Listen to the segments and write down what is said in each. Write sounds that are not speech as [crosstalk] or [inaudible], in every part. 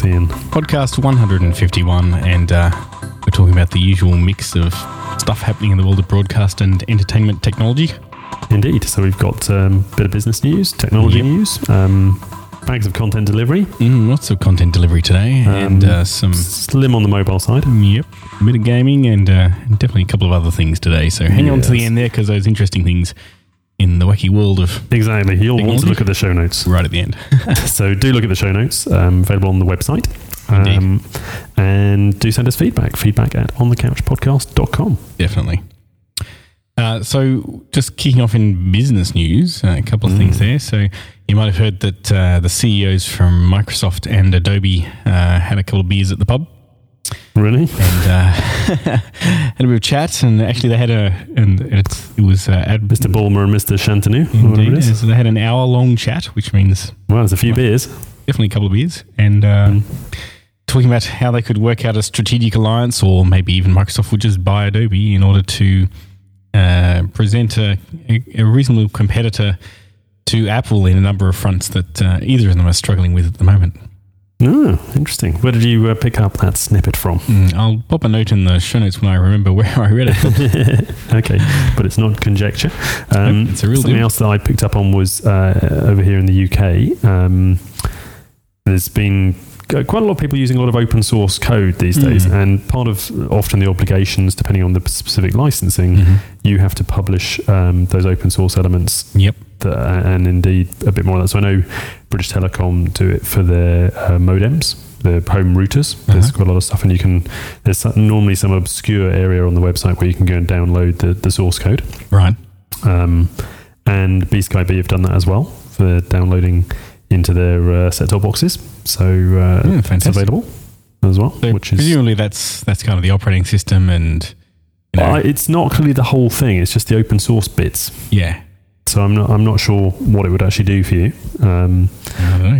thanks, Podcast 151, and uh, we're talking about the usual mix of stuff happening in the world of broadcast and entertainment technology. Indeed. So we've got a um, bit of business news, technology Yep. news, um, bags of content delivery, Mm, lots of content delivery today, and Um, uh, some slim on the mobile side. yep, a bit of gaming, and uh, definitely a couple of other things today. So hang on to the end there because those interesting things in the wacky world of Exactly. You'll want to look at the show notes. right at the end. [laughs] [laughs] so do look at the show notes, um, available on the website. Um, and do send us feedback. Feedback at onthecouchpodcast.com. Definitely. Uh, so, just kicking off in business news, uh, a couple of things there. So, you might have heard that uh, the CEOs from Microsoft and Adobe uh, had a couple of beers at the pub Really? and uh, had a bit of chat. And actually, they had a and it's, it was uh, ad, Mr. Ballmer and Mr. Whatever Indeed, it is. so they had an hour long chat, which means Well, there's a few beers. definitely a couple of beers, and uh, Mm. talking about how they could work out a strategic alliance, or maybe even Microsoft would just buy Adobe in order to uh, present a, a, a reasonable competitor to Apple in a number of fronts that uh, either of them are struggling with at the moment. Oh, interesting. Where did you uh, pick up that snippet from? Mm, I'll pop a note in the show notes when I remember [laughs] where I read it. [laughs] okay, but it's not conjecture. Um, Nope, it's a real something deal. else that I picked up on was uh, over here in the UK. Um, there's been quite a lot of people using a lot of open source code these days, Mm. and part of often the obligations, depending on the specific licensing, Mhm. you have to publish um, those open source elements Yep. That, and indeed a bit more of that. So I know British Telecom do it for their uh, modems, their home routers. There's Uh-huh. quite a lot of stuff, and you can. There's some, normally some obscure area on the website where you can go and download the, the source code. Right. Um, and BSkyB have done that as well for downloading into their uh, set-top boxes. So uh, Yeah, it's available as well, So which is. presumably that's that's kind of the operating system, and you know, I, it's not clearly the whole thing. It's just the open source bits. yeah. So I'm not. I'm not sure what it would actually do for you. Um,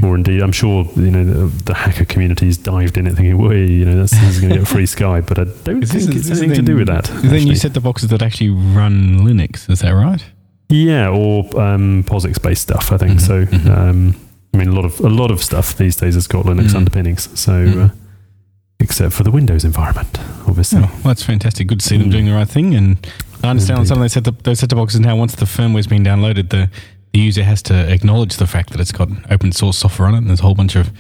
or indeed, I'm sure you know the, the hacker community's dived in it, thinking, "Well, you know, that's, this is going to get free [laughs] sky." But I don't Is think this- it's anything to do with that. Then you set the boxes that actually run Linux. Is that right? yeah, or um, POSIX based stuff. I think Mhm, so. mhm. Um, I mean, a lot of a lot of stuff these days has got Linux Mm. underpinnings. So, Mm. uh, except for the Windows environment, obviously. Oh, well, that's fantastic. Good to see them Mm. doing the right thing. And I understand on some of those set those set boxes now. Once the firmware's been downloaded, the, the user has to acknowledge the fact that it's got open source software on it. And there's a whole bunch of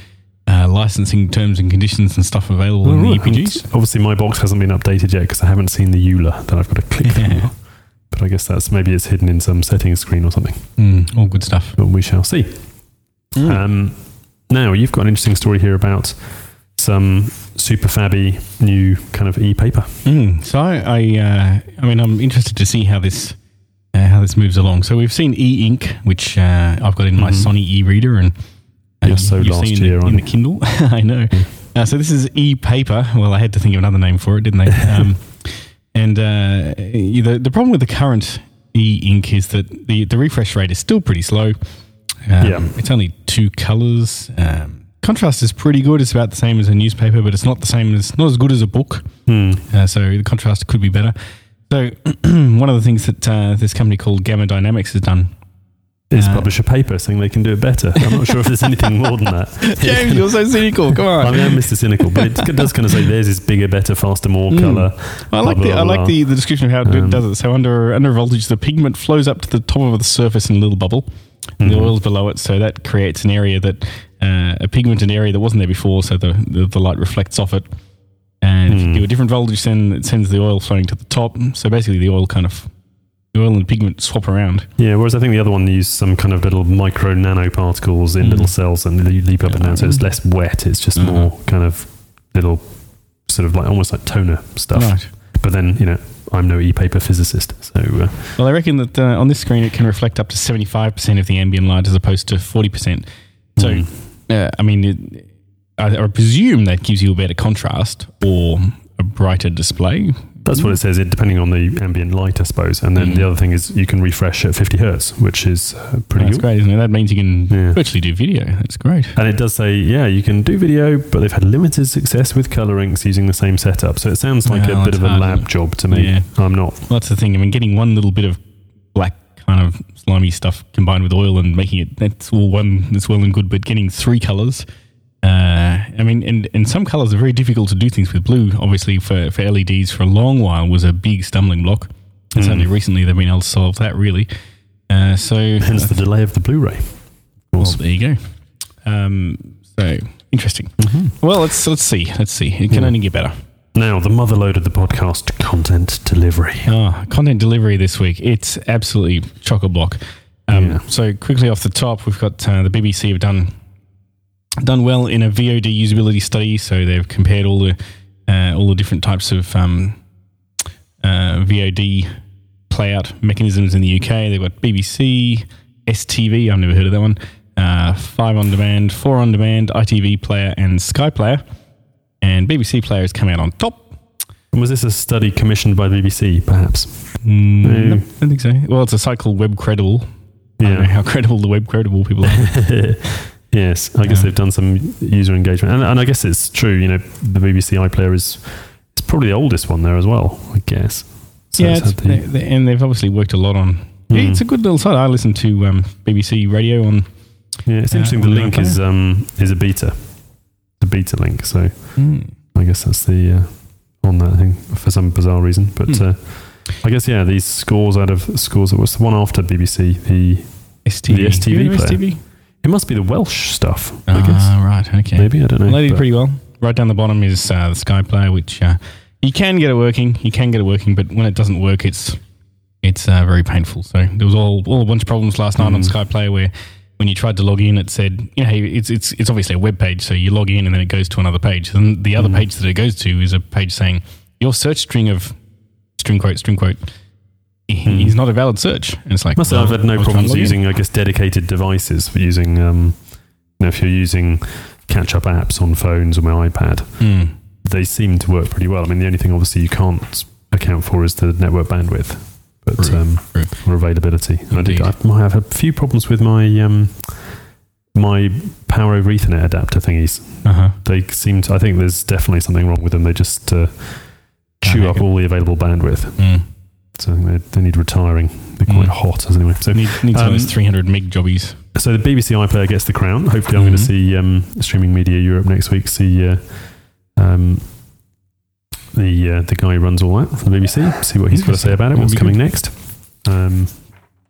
uh, licensing terms and conditions and stuff available in the EPGs. Obviously, my box hasn't been updated yet because I haven't seen the EULA that I've got to click Yeah. through. But I guess that's maybe it's hidden in some settings screen or something. Mm, all good stuff. But we shall see. Mm. Um, now, you've got an interesting story here about some super fabby new kind of e-paper. Mm, so I, I, uh, I mean, I'm interested to see how this uh, how this moves along. So we've seen e-ink, which uh, I've got in my Mhm. Sony e-reader, and uh, You're so you've last seen in year, the, in the Kindle. [laughs] I know. Uh, so this is e-paper. Well, I had to think of another name for it, didn't they? [laughs] Um, and uh, the the problem with the current e-ink is that the the refresh rate is still pretty slow. Um, Yeah. it's only two colors. Um, contrast is pretty good. It's about the same as a newspaper, but it's not the same as not as good as a book. Hmm. Uh, so the contrast could be better. So [clears throat] one of the things that uh, this company called Gamma Dynamics has done. Is Uh, publish a paper saying they can do it better. I'm not sure if there's anything more than that. [laughs] James, [laughs] you're so cynical. Come on. I mean, I'm Mr. Cynical, but it [laughs] does kind of say theirs is bigger, better, faster, more Mm. color. I like blah, the blah, I like blah. the, the description of how it Um, does it. So under under voltage, the pigment flows up to the top of the surface in a little bubble. And The oil's below it, so that creates an area that uh, a pigmented area that wasn't there before. So the the, the light reflects off it. And if you Hmm. do a different voltage, then it sends the oil flowing to the top. So basically, the oil kind of the oil and pigment swap around. Yeah, whereas I think the other one used some kind of little micro nanoparticles in Mm. little cells and they leap up and down, so it's less wet. It's just Uh-huh. more kind of little, sort of like almost like toner stuff. Right. But then, you know, I'm no e-paper physicist, so uh, Well, I reckon that uh, on this screen it can reflect up to 75% of the ambient light as opposed to 40%. So, Mm. Uh, I mean, it, I, I presume that gives you a better contrast or a brighter display. That's what it says. It depending on the ambient light, I suppose. And then Mm. the other thing is you can refresh at 50 hertz, which is uh, pretty good. That's great, isn't it? That means you can Yeah. virtually do video. That's great. And it does say, yeah, you can do video, but they've had limited success with color inks using the same setup. So it sounds like Well, a bit of a hard, lab job to me. Yeah. I'm not. Well, that's the thing. I mean, getting one little bit of kind of slimy stuff combined with oil and making it that's all one that's well and good. But getting three colors, uh, I mean, and, and some colors are very difficult to do things with. Blue, obviously, for, for LEDs for a long while was a big stumbling block. And Mm. certainly recently they've been able to solve that really. Uh, so [laughs] Hence the delay of the Blu-ray. Of well, there you go. Um, so interesting. Well, let's let's see. Let's see. It can Yeah. only get better. Now, the mother load of the podcast, content delivery. Oh, content delivery this week. It's absolutely chock a block. Um, Yeah. So quickly off the top, we've got uh, the BBC have done done well in a VOD usability study. So they've compared all the uh, all the different types of um, uh, VOD playout mechanisms in the UK. They've got BBC, STV. I've never heard of that one. Uh, five on demand, four on demand, ITV player, and Sky player. And BBC players come out on top. Was this a study commissioned by BBC, perhaps? Mm, No. I don't think so. Well, it's a site called Webcredible. I don't know Yeah. how credible the Webcredible people are. [laughs] yes, I guess they've done some user engagement, and, and I guess it's true. You know, the BBC iPlayer is it's probably the oldest one there as well. I guess. So yeah, it's it's, the- they, and they've obviously worked a lot on. Yeah, Mm. it's a good little site. I listen to um, BBC Radio on. yeah, it's uh, interesting. The on the link is um is a beta, the beta link. So I guess that's the uh, on that thing for some bizarre reason. But Hmm. uh, I guess yeah, these scores out of scores. What's the one after BBC? The STV. The STV Do you know player. STV? it must be the Welsh stuff. I guess Ah, right. Okay. maybe I don't know. Well, they pretty well. Right down the bottom is uh, the Sky Player, which uh, you can get it working. You can get it working, but when it doesn't work, it's it's uh, very painful. So there was all, all a bunch of problems last night on Mm. Sky Player where when you tried to log in, it said, you know, it's it's it's obviously a web page, so you log in and then it goes to another page. And the other Mm. page that it goes to is a page saying your search string of string quote string quote Mm. is not a valid search. And it's like Must well, have had no was trying to problems log in. using, I guess, dedicated devices for using. Um, you know, if you're using catch-up apps on phones or my iPad, Hmm. they seem to work pretty well. I mean, the only thing obviously you can't account for is the network bandwidth, but True, um, true. or availability. And I did. I might have a few problems with my um, my power over Ethernet adapter thingies. Uh-huh. They seem to. I think there's definitely something wrong with them. They just uh, chew up okay. all the available bandwidth. Mm. So they, they need retiring. They're quite Mm. hot, as anyway. So Need, needs Um, those 300 meg jobbies. So the BBC iPlayer gets the crown. Hopefully, I'm going to see um, Streaming Media Europe next week. See uh, um, the uh, the guy who runs all that from the BBC. See what he's got to say about it. What's coming next? Um,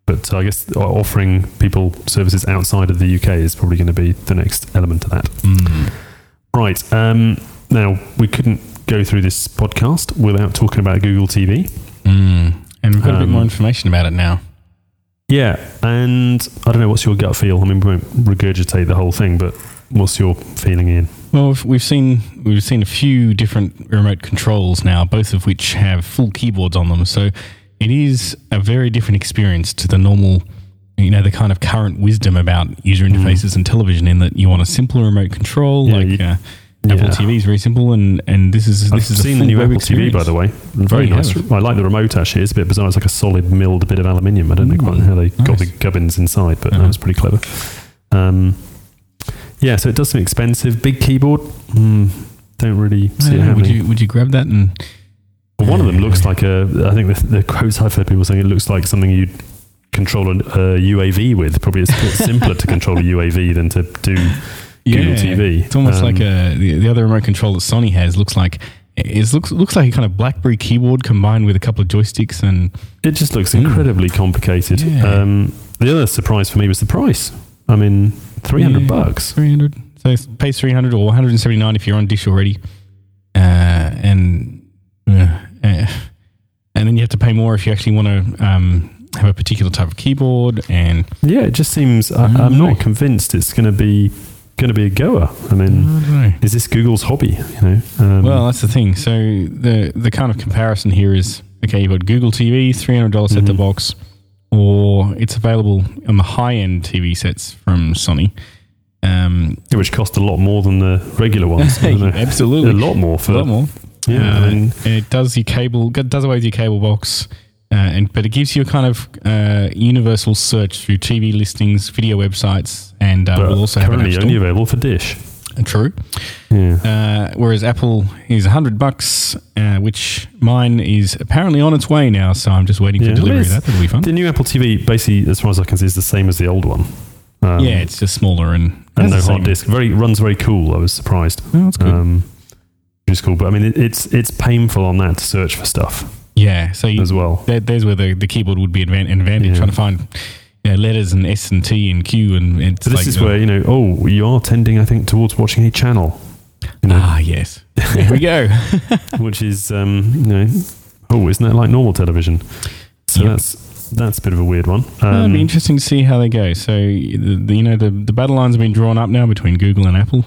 but I guess offering people services outside of the UK is probably going to be the next element to that. Mm. Right. Um, now we couldn't go through this podcast without talking about Google TV. Mm. And we've got a bit Um, more information about it now. Yeah, and I don't know what's your gut feel. I mean, we won't regurgitate the whole thing, but what's your feeling, Ian? Well, we've- we've seen we've seen a few different remote controls now, both of which have full keyboards on them. So it is a very different experience to the normal, you know, the kind of current wisdom about user interfaces and television. In that you want a simple remote control, Yeah, like you- uh, Apple Yeah. TV is very simple, and and this is I've is seen a the new Apple experience. TV, by the way. Very Oh, nice. have? I like the remote actually. It's a bit bizarre. It's like a solid milled bit of aluminium. I don't know quite how they got the gubbins inside, but Uh-huh. that was pretty clever. Um, yeah, so it does some expensive. Big keyboard. Mm, don't really see it know, would you would you grab that and Well, one of them looks like a. I think the, the quotes I've heard people saying it looks like something you'd control a UAV with. Probably it's a bit simpler to control a UAV than to do Google TV. It's almost Um, like a the, the other remote control that Sony has looks like it looks looks like a kind of BlackBerry keyboard combined with a couple of joysticks and It just looks Mm. incredibly complicated. Yeah. Um, the other surprise for me was the price. I mean, three hundred Yeah, bucks. three hundred. So pay three hundred or one hundred and seventy nine if you're on Dish already, uh, and uh, uh, and then you have to pay more if you actually want to um, have a particular type of keyboard and Yeah, it just seems. I, I don't I'm not convinced it's going to be going to be a goer. I I mean, don't is this Google's hobby? You know. Um, Well, that's the thing. So the the kind of comparison here is okay. You've got Google TV, three hundred dollars set the Mhm. box, or it's available on the high end TV sets from Sony. Um, which cost a lot more than the regular ones. I [laughs] don't know. absolutely, a lot more for a lot more. Yeah, Uh, I mean, it does your cable, it does away with your cable box, uh, and but it gives you a kind of uh, universal search through TV listings, video websites, and uh, will also have an app currently only available for Dish. True. Yeah. Uh, whereas Apple is a hundred bucks, uh, which mine is apparently on its way now. So I'm just waiting Yeah, for delivery of that. That'll be fun. The new Apple TV, basically, as far as I can see, is the same as the old one. Um, yeah, it's just smaller and and no hard disk. Very runs very cool. I was surprised. Oh, that's good. Um, which is cool, but I mean, it, it's it's painful on that to search for stuff yeah, so you, as well. there, there's where the, the keyboard would be advan- an advantage Yeah. trying to find know, letters and S and T and Q and it's So this like, is uh, where you know, oh, you are tending, I think, towards watching a channel, you know, ah yes, here we go. [laughs] which is um, you know, oh, isn't that like normal television? So Yep. that's that's a bit of a weird one. Well, it'd Um, be interesting to see how they go. So the, the, you know the the battle lines have been drawn up now between Google and Apple.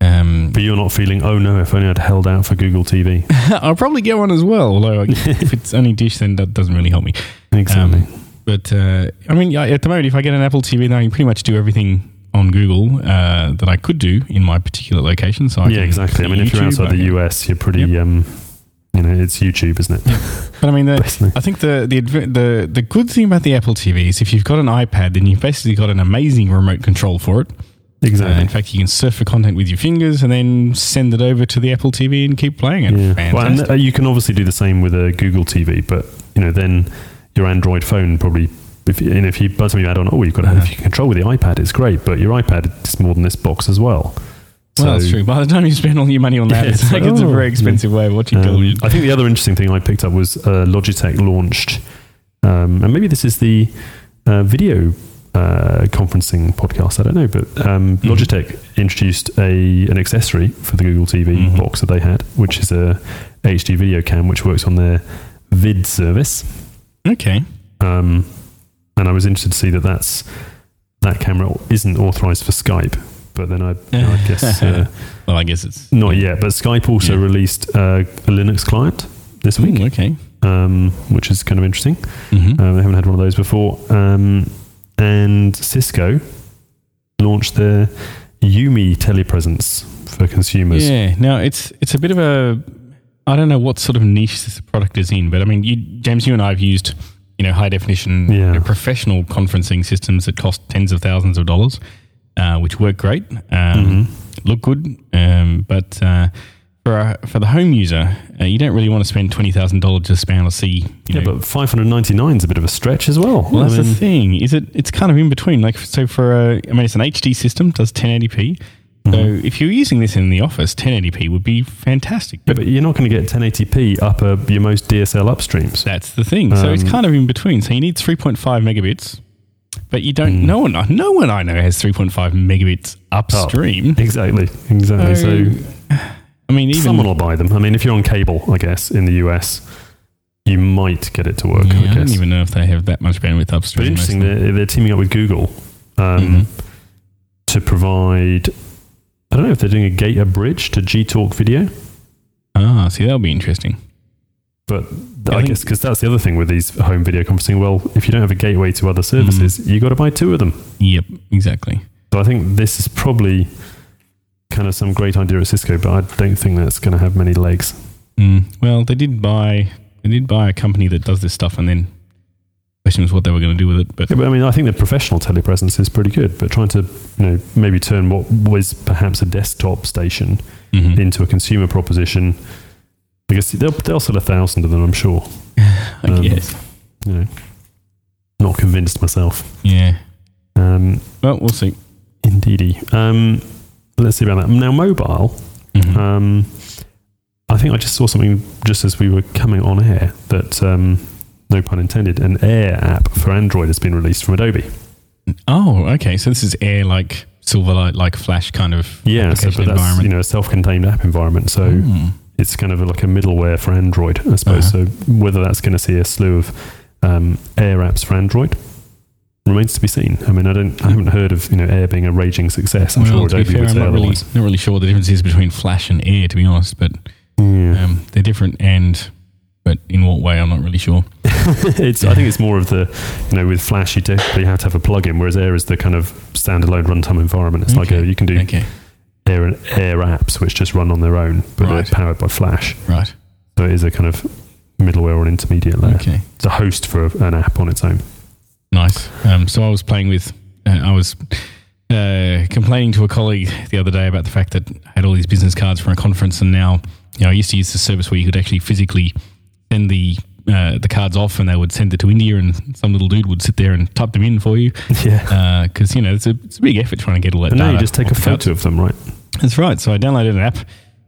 Um, but you're not feeling, oh no, if only I'd held out for Google TV. [laughs] I'll probably get one as well. Although [laughs] if it's only Dish, then that doesn't really help me. exactly. Um, but uh, I mean, at the moment, if I get an Apple TV, then I can pretty much do everything on Google uh, that I could do in my particular location. So I yeah, exactly. I mean, if you're outside the US, you're pretty, um, you know, it's YouTube, isn't it? [laughs] But I mean, the, I think the, the the the good thing about the Apple TV is if you've got an iPad, then you've basically got an amazing remote control for it. Uh, Exactly. in fact, you can surf for content with your fingers and then send it over to the Apple TV and keep playing it. Yeah. Fantastic. Well, and uh, you can obviously do the same with a Google TV, but you know, then your Android phone probably. If you, and if you, by the time you add on, oh, you've got Uh-huh. if you can control with the iPad, it's great. But your iPad is more than this box as well. well, that's So, true. By the time you spend all your money on that, [laughs] Yeah, it's like it's a oh, very expensive way of watching um, television. I think the other interesting thing I picked up was uh, Logitech launched, um, and maybe this is the uh, video uh, conferencing podcast. I don't know, but um, Mhm. Logitech introduced a an accessory for the Google TV Mhm. box that they had, which is a HD video cam, which works on their Vid service. Okay. Um, and I was interested to see that that's that camera isn't authorized for Skype. But then I, I guess [laughs] uh, Well, I guess it's not yet. But Skype also Yeah. released uh, a Linux client this week, Ooh, okay. um, which is kind of interesting. hmm Um, I haven't had one of those before. Um, and Cisco launched their umi telepresence for consumers. Yeah. Now it's it's a bit of a I don't know what sort of niche this product is in, but I mean, you, James, you and I have used you know high definition Yeah. you know, professional conferencing systems that cost tens of thousands of dollars, uh, which work great, um, Mm-hmm. look good, um, but. Uh, for, a, for the home user, uh, you don't really want to spend twenty thousand dollars just to be able to see. You Yeah, know, but 599 is a bit of a stretch as well. Well, that's mean, the thing. Is it? It's kind of in between. Like, so for a, I mean, it's an HD system, does 1080p. So Mm-hmm. if you're using this in the office, 1080p would be fantastic. but you're not going to get 1080p up uh, your most DSL upstreams. That's the thing. So it's Um, kind of in between. So you need 3.5 megabits, but you don't. Hmm. No one, no one I know has 3.5 megabits upstream. Exactly, exactly. So, [sighs] I mean, even someone will buy them. I mean, if you're on cable, I guess in the US, you might get it to work. yeah, I I, don't even know if they have that much bandwidth upstream. But interesting, most of them. they're, they're teaming up with Google um, Mhm. to provide. I don't know if they're doing a gate a bridge to G Talk video, Ah, see, that'll be interesting. but Yeah, I I, guess because that's the other thing with these home video conferencing. Well, if you don't have a gateway to other services, Mm. you got to buy two of them. Yep, exactly. So I think this is probably kind of some great idea at Cisco, but I don't think that's going to have many legs. Mm, well, they did buy they did buy a company that does this stuff, and then question was what they were going to do with it. But Yeah, but I mean, I think the professional telepresence is pretty good, but trying to you know maybe turn what was perhaps a desktop station Mhm. into a consumer proposition. I guess they'll they'll sell a thousand of them, I'm sure. [laughs] I um, guess, You know, not convinced myself. yeah. Um, Well, we'll see. indeedy. Um, let's see about that. Now, mobile. Mhm. Um, I think I just saw something just as we were coming on air that, um, no pun intended, an Air app for Android has been released from Adobe. oh, okay. So this is Air like Silverlight, like Flash kind of Yeah, so, but that's environment. you know a self-contained app environment. So Hmm. it's kind of like a middleware for Android, I suppose. Uh-huh. So whether that's going to see a slew of um, Air apps for Android remains to be seen. I mean, I don't, I haven't heard of you know Air being a raging success. I'm well, sure Adobe fair, would I'm say not really, not really sure what the difference is between Flash and Air, to be honest. But Yeah. um, they're different, and but in what way, I'm not really sure. [laughs] it's I think it's more of the you know with Flash you typically have to have a plugin, whereas Air is the kind of standalone runtime environment. It's like a you can do Okay. Air Air apps which just run on their own, but Right. they're powered by Flash. Right. So it is a kind of middleware or an intermediate layer. Okay. It's a host for an app on its own. Nice. Um, so I was playing with, uh, I was uh, complaining to a colleague the other day about the fact that I had all these business cards for a conference, and now, you know, I used to use the service where you could actually physically send the uh, the cards off, and they would send it to India, and some little dude would sit there and type them in for you, [laughs] Yeah. because you know it's a it's a big effort trying to get all that now data. you just take a photo of them, right? That's right. So I downloaded an app.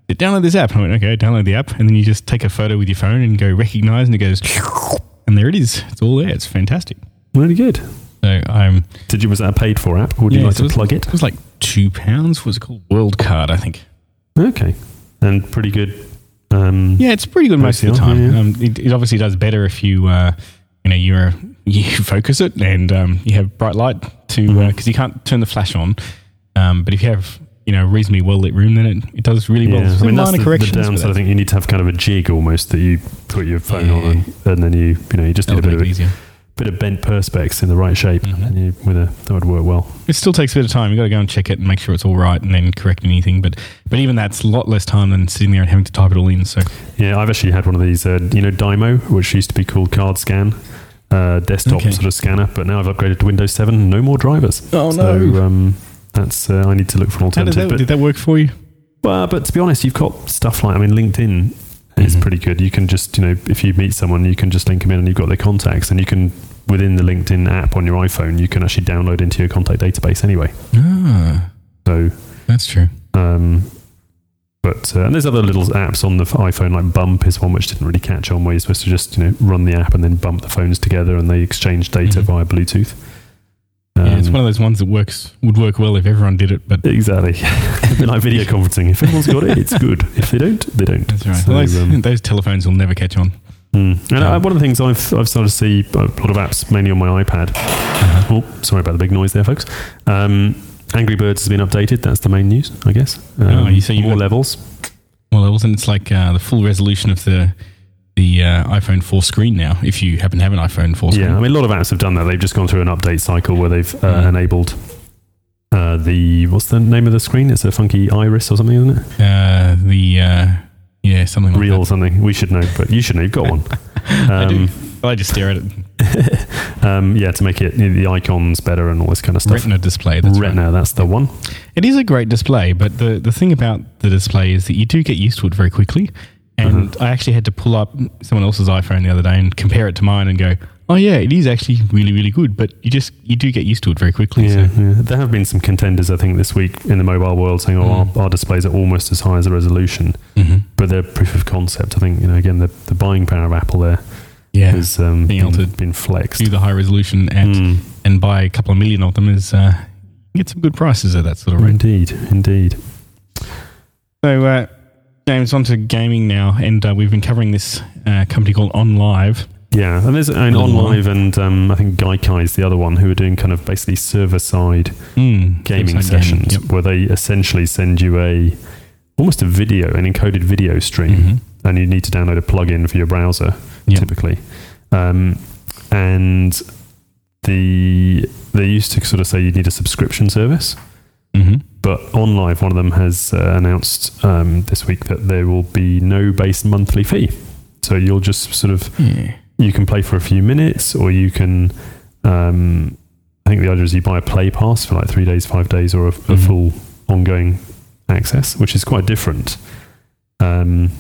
It download this app. I went, okay, download the app, and then you just take a photo with your phone and go recognize, and it goes, [laughs] and there it is. It's all there. It's fantastic. Really good. So I'm Did you was that a paid for app? Would you like so to plug it? It was like two pounds. Was it called WorldCard? I think. Okay. And pretty good. Um, Yeah, it's pretty good most of the time. yeah. Um, it, it obviously does better if you, uh, you know, you're [laughs] you focus it and um, you have bright light to because Mhm. you can't turn the flash on. Um, but if you have you know reasonably well lit room, then it, it does really well. Yeah, I mean that's minor the, the downside. I think you need to have kind of a jig almost that you put your phone on, and, and then you you know you just need a that'll bit of easier. Bit of bent perspex in the right shape, Mhm. and you with a that would work well. It still takes a bit of time. You've got to go and check it and make sure it's all right, and then correct anything. But but even that's a lot less time than sitting there and having to type it all in. So Yeah, I've actually had one of these, uh, you know, Dymo, which used to be called CardScan, uh, desktop Okay. sort of scanner, but now I've upgraded to Windows 7. No more drivers. Oh, so, no. um, that's uh, I need to look for an how did alternative. that, but, did that work for you? well, but to be honest, you've got stuff like I mean, LinkedIn is Mhm. pretty good. You can just you know, if you meet someone, you can just link them in, and you've got their contacts, and you can within the LinkedIn app on your iPhone, you can actually download into your contact database anyway. Ah, So. that's true. Um, but uh, and there's other little apps on the iPhone, like Bump is one which didn't really catch on, where you're supposed to just you know run the app and then bump the phones together and they exchange data Mhm. via Bluetooth. It's Um, one of those ones that works would work well if everyone did it, but exactly. [laughs] like video conferencing. If everyone's got it, it's good. If they don't, they don't. that's right. So, those, um, those telephones will never catch on. mm. And uh, Um, one of the things I've I've started to see a lot of apps, mainly on my iPad. Uh-huh. Oh, sorry about the big noise there, folks. Um, Angry Birds has been updated. That's the main news, I guess. Um, Oh, you say more levels. Well, it wasn't. It's like uh, the full resolution of the the uh, iPhone 4 screen now. If you happen to have an iPhone 4 screen, Yeah, I mean, a lot of apps have done that. They've just gone through an update cycle where they've uh, Mhm. enabled uh, the what's the name of the screen? It's a funky iris or something, isn't it? uh, the uh, yeah something like Real something. We should know, but you should know. You've got one. that. [laughs] I do. Um, Well, I just stare at it. [laughs] um, yeah, to make it you know, the icons better and all this kind of stuff. Retina display. That's right. Retina, that's the one. It is a great display, but the, the thing about the display is that you do get used to it very quickly. And Uh-huh. I actually had to pull up someone else's iPhone the other day and compare it to mine and go, oh yeah, it is actually really really good. But you just you do get used to it very quickly. Yeah, So. yeah. There have been some contenders, I think, this week in the mobile world saying, "Oh, Mm. our, our displays are almost as high as the resolution," hmm but they're proof of concept. I think you know, again, the, the buying power of Apple there Yeah, has um, Being been, able to been flexed. do the high resolution and Mm. and buy a couple of million of them is uh, get some good prices at that sort of rate. Indeed, indeed. So, uh, James, on to gaming now, and uh, we've been covering this uh, company called OnLive. Yeah, and there's an Little more. OnLive and um, I think Gaikai is the other one who are doing kind of basically server side Mm, gaming sessions Yep. where they essentially send you a almost a video, an encoded video stream, Mhm. and you need to download a plugin for your browser Yep. typically. Um, and the they used to sort of say you need a subscription service, Mhm. But OnLive, one of them has uh, announced um, this week that there will be no base monthly fee. So you'll just sort of Yeah. you can play for a few minutes, or you can. Um, I think the idea is you buy a play pass for like three days, five days, or a, a Mhm. full ongoing access, which is quite different. Um,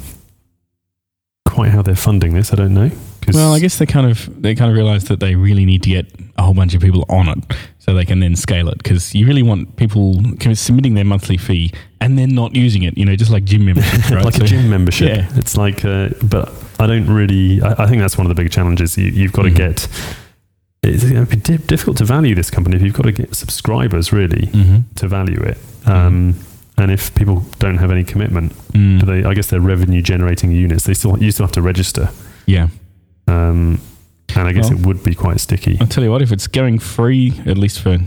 quite how they're funding this, I don't know. Well, I guess they kind of they kind of realize that they really need to get a whole bunch of people on it so they can then scale it because you really want people submitting their monthly fee and then not using it. You know, just like gym [laughs] memberships, right? like So- a gym membership. Yeah. It's like, uh, but I don't really. I, I think that's one of the big challenges. You, you've got to get. It's going to be di- difficult to value this company if you've got to get subscribers really Mhm. to value it. Um, and if people don't have any commitment, Mm. do they, I guess they're revenue generating units. They still you still have to register, Yeah, um, and I guess Well- it would be quite sticky. I'll tell you what. If it's going free, at least for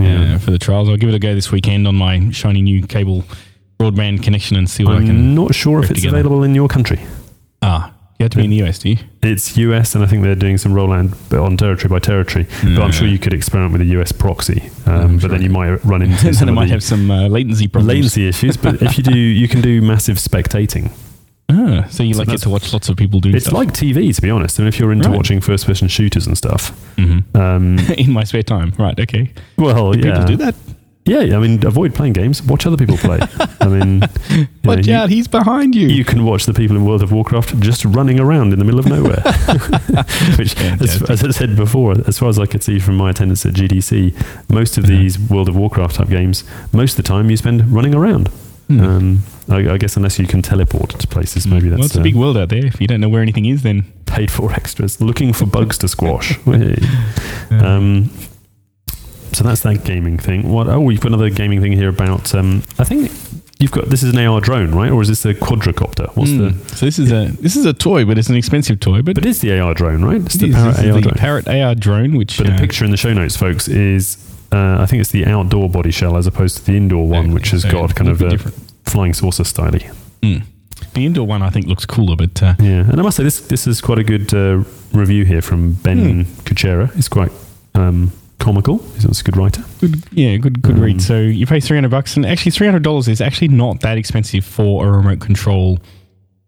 Yeah. uh, for the trials, I'll give it a go this weekend on my shiny new cable broadband connection and see what I can. I'm not sure if it's together. available in your country. Ah, You have to be in the US, do you? It's US, and I think they're doing some rollout on territory by territory. But I'm sure you could experiment with a US proxy. Um, but sure. then you might run [laughs] into then some it might have some uh, latency problems. latency issues. But if you do, you can do massive spectating. Ah, so you So like get to watch lots of people do It's stuff. like TV, to be honest. I mean, if you're into Right. watching first-person shooters and stuff, Mhm. um, [laughs] in my spare time. Right, okay. well, Do yeah, people do that? yeah. I mean, avoid playing games. Watch other people play. [laughs] I mean, you know, Watch you- out, he's behind you. you can watch the people in World of Warcraft just running around in the middle of nowhere. [laughs] Which, as, as I said before, as far as I could see from my attendance at GDC, most of these World of Warcraft type games, most of the time you spend running around. Hmm. Um, I, I guess unless you can teleport to places, maybe that's well, it's a big world out there. If you don't know where anything is, then paid for extras. Looking for bugs to squash. [laughs] Um, so that's that gaming thing. What? Oh, you've got another gaming thing here about. Um, I think you've got this is an AR drone, right? Or is this a quadricopter? What's Hmm. the? so this is a this is a toy, but it's an expensive toy. But But it's the AR drone, right? It's it the is- Parrot AR the drone. Parrot AR drone, which But uh, the picture in the show notes, folks, is uh, I think it's the outdoor body shell as opposed to the indoor one, Okay, which has so got kind of a different. Flying saucer styly. Mm. The indoor one I think looks cooler, but uh, Yeah, and I must say this this is quite a good uh, review here from Ben Kuchera. It's quite um, comical. He's a good writer. good, yeah, good good Um, read. So you pay three hundred bucks, and actually three hundred dollars is actually not that expensive for a remote control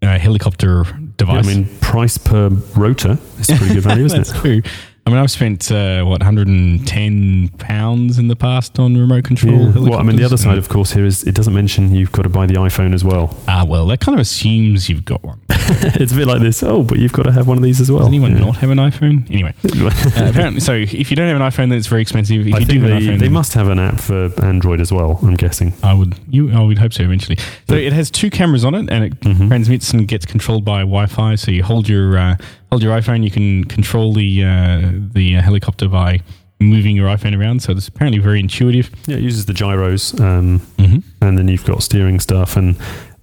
uh, helicopter Yeah, device. I mean, price per rotor is pretty good value, [laughs] isn't That's it? true. I mean, I've spent uh, what 110 pounds in the past on remote control. Yeah. Well, I mean, the other side, of course, here is it doesn't mention you've got to buy the iPhone as well. ah, well, that kind of assumes you've got one. [laughs] it's a bit like this. Oh, but you've got to have one of these as well. Does anyone Yeah. not have an iPhone? Anyway, [laughs] uh, apparently, so if you don't have an iPhone, then it's very expensive. If I you think do have an they, iPhone, they must have an app for Android as well. I'm guessing. I would you I would hope so eventually. So it has two cameras on it, and it Mhm. transmits and gets controlled by Wi-Fi. So you hold your uh, hold your iPhone, you can control the uh, the uh, helicopter by moving your iPhone around. So it's apparently very intuitive. Yeah, it uses the gyros, um, Mm-hmm. and then you've got steering stuff, and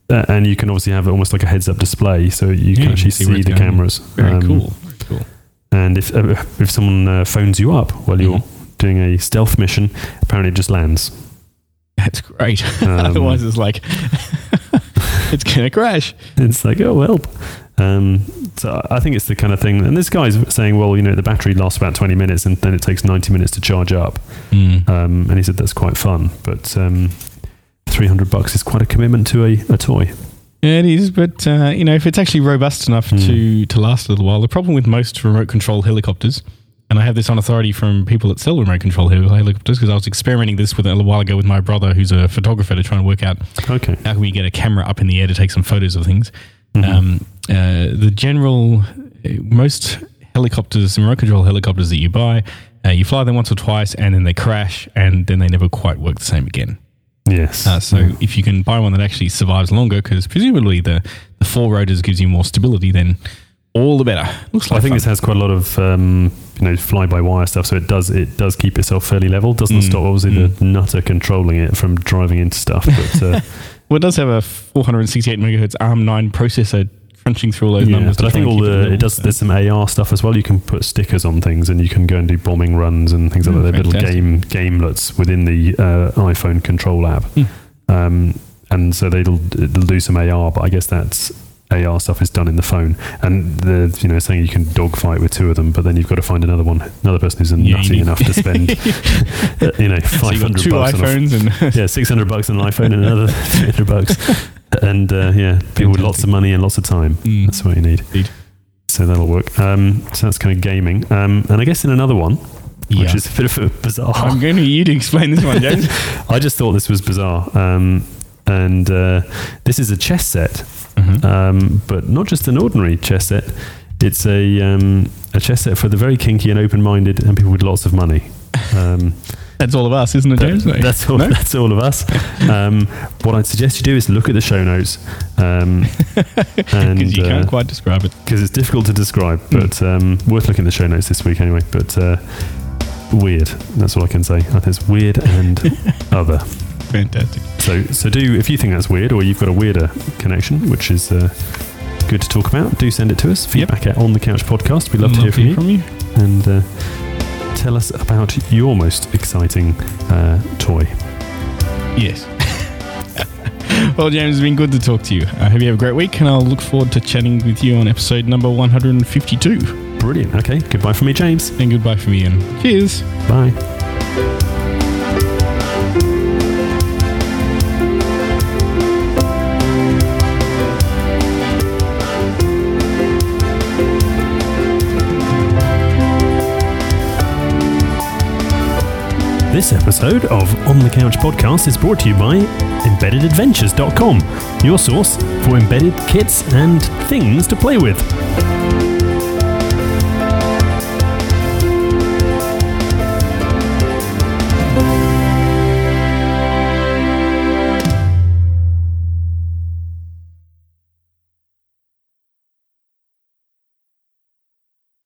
uh, and you can obviously have almost like a heads-up display, so you can Yeah, actually see see the going. cameras. Very Um, cool. Very cool. And if uh, if someone uh, phones you up while you're Mhm. doing a stealth mission, apparently it just lands. That's great. [laughs] Um, Otherwise, it's like [laughs] it's gonna crash. It's like, oh, help. Um, so I think it's the kind of thing. And this guy's saying, well, you know, the battery lasts about 20 minutes and then it takes 90 minutes to charge up. Mm. Um, and he said that's quite fun. But um, 300 bucks is quite a commitment to a, a toy. Yeah, it is, but uh, you know, if it's actually robust enough Hmm. to to last a little while, the problem with most remote control helicopters, and I have this on authority from people that sell remote control hel- helicopters, because I was experimenting this with a little while ago with my brother, who's a photographer, to try and work out Okay. how can we get a camera up in the air to take some photos of things. Mhm. Um, uh, the general, uh, most helicopters, remote control helicopters that you buy, uh, you fly them once or twice, and then they crash, and then they never quite work the same again. yes. Uh, so if you can buy one that actually survives longer, because presumably the, the four rotors gives you more stability, then all the better. Looks like I think fun. this has quite a lot of um, you know fly by wire stuff, so it does it does keep itself fairly level. Doesn't Mm, stop obviously the nutter controlling it from driving into stuff. But uh, [laughs] well, it does have a 468 megahertz ARM9 processor crunching through all those yeah, numbers. but I think all the it does. There's some AR stuff as well. You can put stickers on things, and you can go and do bombing runs and things like Oh, that. They're little game gamelets within the uh, iPhone control app, Hmm. um, and so they'll it'll do some AR. But I guess that's AR stuff is done in the phone, and the you know saying you can dogfight with two of them, but then you've got to find another one, another person who's Yeah, nutty enough to spend [laughs] uh, you know So five hundred two bucks. on a- iPhones and [laughs] yeah, six hundred bucks on an iPhone and another [laughs] three hundred bucks, and uh, yeah, people with lots of money and lots of time. Mm. That's what you need. Indeed. So that'll work. Um, so that's kind of gaming. Um, and I guess in another one, which is a bit of a bizarre. I'm going to you to explain this one, James. I just thought this was bizarre. Um, and uh, this is a chess set, Mhm. um, but not just an ordinary chess set. It's a um, a chess set for the very kinky and open-minded and people with lots of money. Um, [laughs] That's all of us, isn't it, James? that- that's all. No? [laughs] That's all of us. [laughs] Um, what I'd suggest you do is look at the show notes, um, and Because you uh, can't quite describe it. because it's difficult to describe, Hmm. but um, worth looking at the show notes this week anyway. But uh, weird. That's all I can say. I think it's weird and other. Fantastic. So, so do if you think that's weird or you've got a weirder connection, which is uh, good to talk about, do send it to us. Feedback at on the couch podcast. We'd love to hear from you, from you. and uh, tell us about your most exciting uh, toy. Yes. [laughs] Well, James, it's been good to talk to you. I hope you have a great week, and I'll look forward to chatting with you on episode number 152. Brilliant. Okay. Goodbye from me, James. And goodbye from Ian. Cheers. Bye. This episode of On the Couch podcast is brought to you by EmbeddedAdventures.com, your source for embedded kits and things to play with.